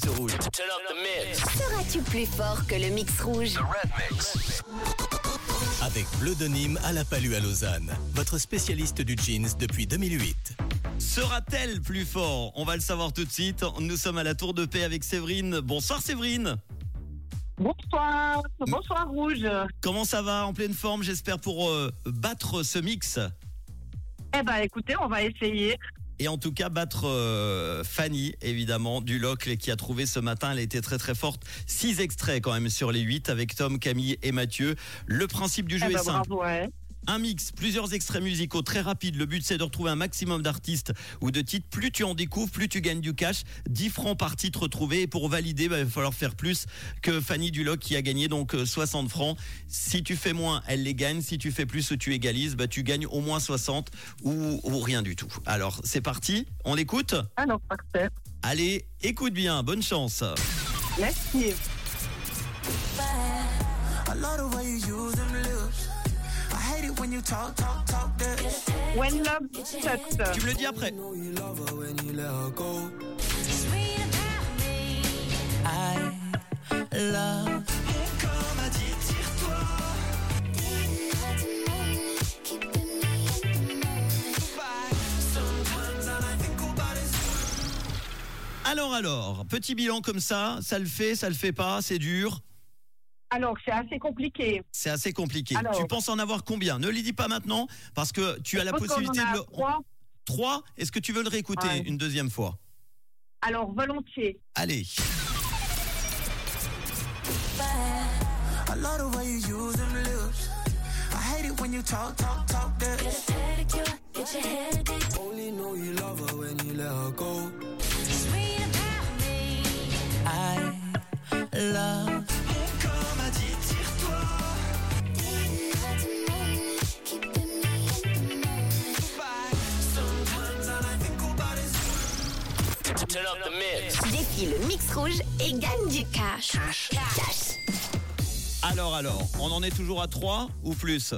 sur Rouge. Seras-tu plus fort que le mix rouge? Avec Bleu de Nîmes à la Palue à Lausanne, votre spécialiste du jeans depuis 2008. Sera-t-elle plus fort? On va le savoir tout de suite. Nous sommes à la Tour de Paix avec Séverine. Bonsoir Séverine. Bonsoir, bonsoir Rouge. Comment ça va? En pleine forme, j'espère, pour euh, battre ce mix? Eh ben écoutez, on va essayer. Et en tout cas, battre euh, Fanny, évidemment, du Locle, qui a trouvé ce matin, elle été très très forte. Six extraits quand même sur les huit avec Tom, Camille et Mathieu. Le principe du jeu Eh est ben, simple. bravo, ouais. Un mix, plusieurs extraits musicaux très rapides. Le but c'est de retrouver un maximum d'artistes ou de titres. Plus tu en découvres, plus tu gagnes du cash. 10 francs par titre trouvé. Et pour valider, bah, il va falloir faire plus que Fanny Duloc qui a gagné donc euh, 60 francs. Si tu fais moins, elle les gagne. Si tu fais plus ou tu égalises, bah, tu gagnes au moins 60 ou, ou rien du tout. Alors c'est parti, on l'écoute Alors, parfait. Allez, écoute bien, bonne chance. Merci. When Love Sucks. Tu me le dis après. I love. Alors alors, petit bilan comme ça, ça le fait, ça le fait pas, c'est dur. Alors, c'est assez compliqué. C'est assez compliqué. Alors. tu penses en avoir combien? Ne les dis pas maintenant parce que tu as la possibilité de le. trois. Trois? Est-ce que tu veux le réécouter Ouais. une deuxième fois? Alors, volontiers. Allez. I is Défie le mix rouge et gagne du cash. Cash. Alors alors, on en est toujours à trois ou plus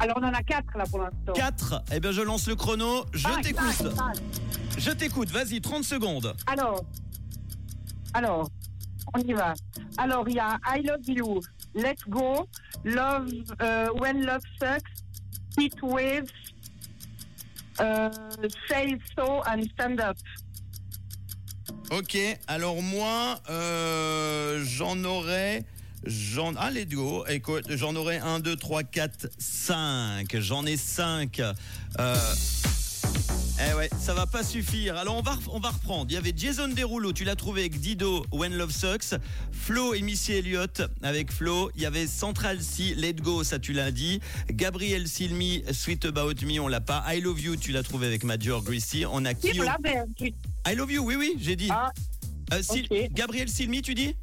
Alors, on en a quatre là pour l'instant. Quatre Eh bien, je lance le chrono. Je Cinq, t'écoute. cinq, cinq. Je t'écoute. Vas-y, 30 secondes. Alors, alors, on y va. Alors, il y a I Love You, Let's Go, Love, euh, When Love Sucks, Heat Waves, euh, Say So and Stand Up. Ok. Alors moi, euh, j'en aurais. J'en, ah, let's go. Écoute, j'en aurais 1, 2, 3, 4, 5. J'en ai 5. Euh, eh ouais, ça va pas suffire. Alors on va, on va reprendre. Il y avait Jason Derulo, tu l'as trouvé avec Dido, When Love Sucks. Flo et Missy Elliott avec Flo. Il y avait Central C, Let Go, ça tu l'as dit. Gabriel Silmi, Sweet About Me, on l'a pas. I Love You, tu l'as trouvé avec Major Greasy. On a l'avez. oui. I Love You, oui, oui, j'ai dit. Ah, Euh, Sil-. Gabriel Silmi, tu dis?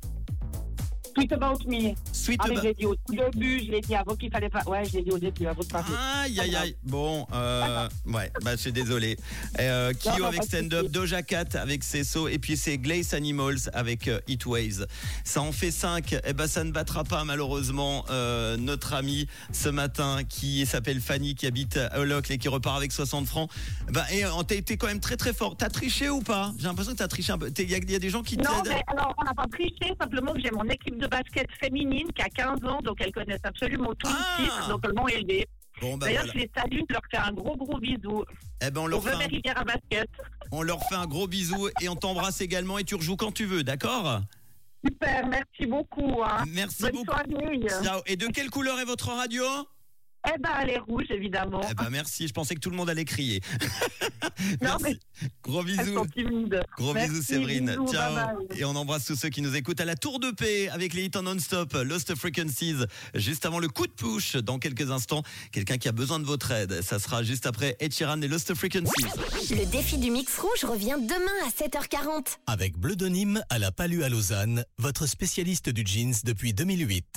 Tweet About Me. Sweet Ah, mais je l'ai dit au tout début, je l'ai dit avant qu'il fallait pas. Ouais, je l'ai dit au début avant de parler. Aïe aïe aïe. Bon, euh, ouais, bah je suis désolé. Euh, Kyo Non, non, avec Stand Up. Doja Cat avec Cesso et puis c'est Glace Animals avec euh, Heatwaves. Ça en fait 5. Eh ben ça ne battra pas malheureusement euh, notre amie ce matin qui s'appelle Fanny qui habite à Holocle et qui repart avec 60 francs. Bah et euh, t'as été quand même très très fort. T'as triché ou pas? J'ai l'impression que t'as triché un peu. Il y, a- y a des gens qui Non, t'aident. mais alors, on n'a pas triché, simplement que j'ai mon équipe de basket féminine qui a 15 ans, donc elles connaissent absolument tout Ah. le titre, donc elles m'ont aidé. Bon bah D'ailleurs, voilà. je les salue, je leur fais un gros gros bisou. Eh ben on On leur veut fait un, basket. on leur fait un gros bisou et on t'embrasse également et tu rejoues quand tu veux, d'accord? Super, merci beaucoup. Hein. Merci Bonne beaucoup. soirée. Ciao. Et de quelle couleur est votre radio? Eh ben, elle est rouge, évidemment. Eh ben merci, je pensais que tout le monde allait crier. Non, merci. mais Gros bisous. Gros Merci, bisous Séverine. bisous, Ciao. bye bye. Et on embrasse tous ceux qui nous écoutent à la Tour de Paix avec les hits en non-stop, Lost Frequencies, juste avant le coup de push dans quelques instants. Quelqu'un qui a besoin de votre aide. Ça sera juste après Ed Sheeran et Lost Frequencies. Le défi du mix rouge revient demain à 7h40. Avec Bleu de Nîmes à la Palue à Lausanne, votre spécialiste du jeans depuis 2008.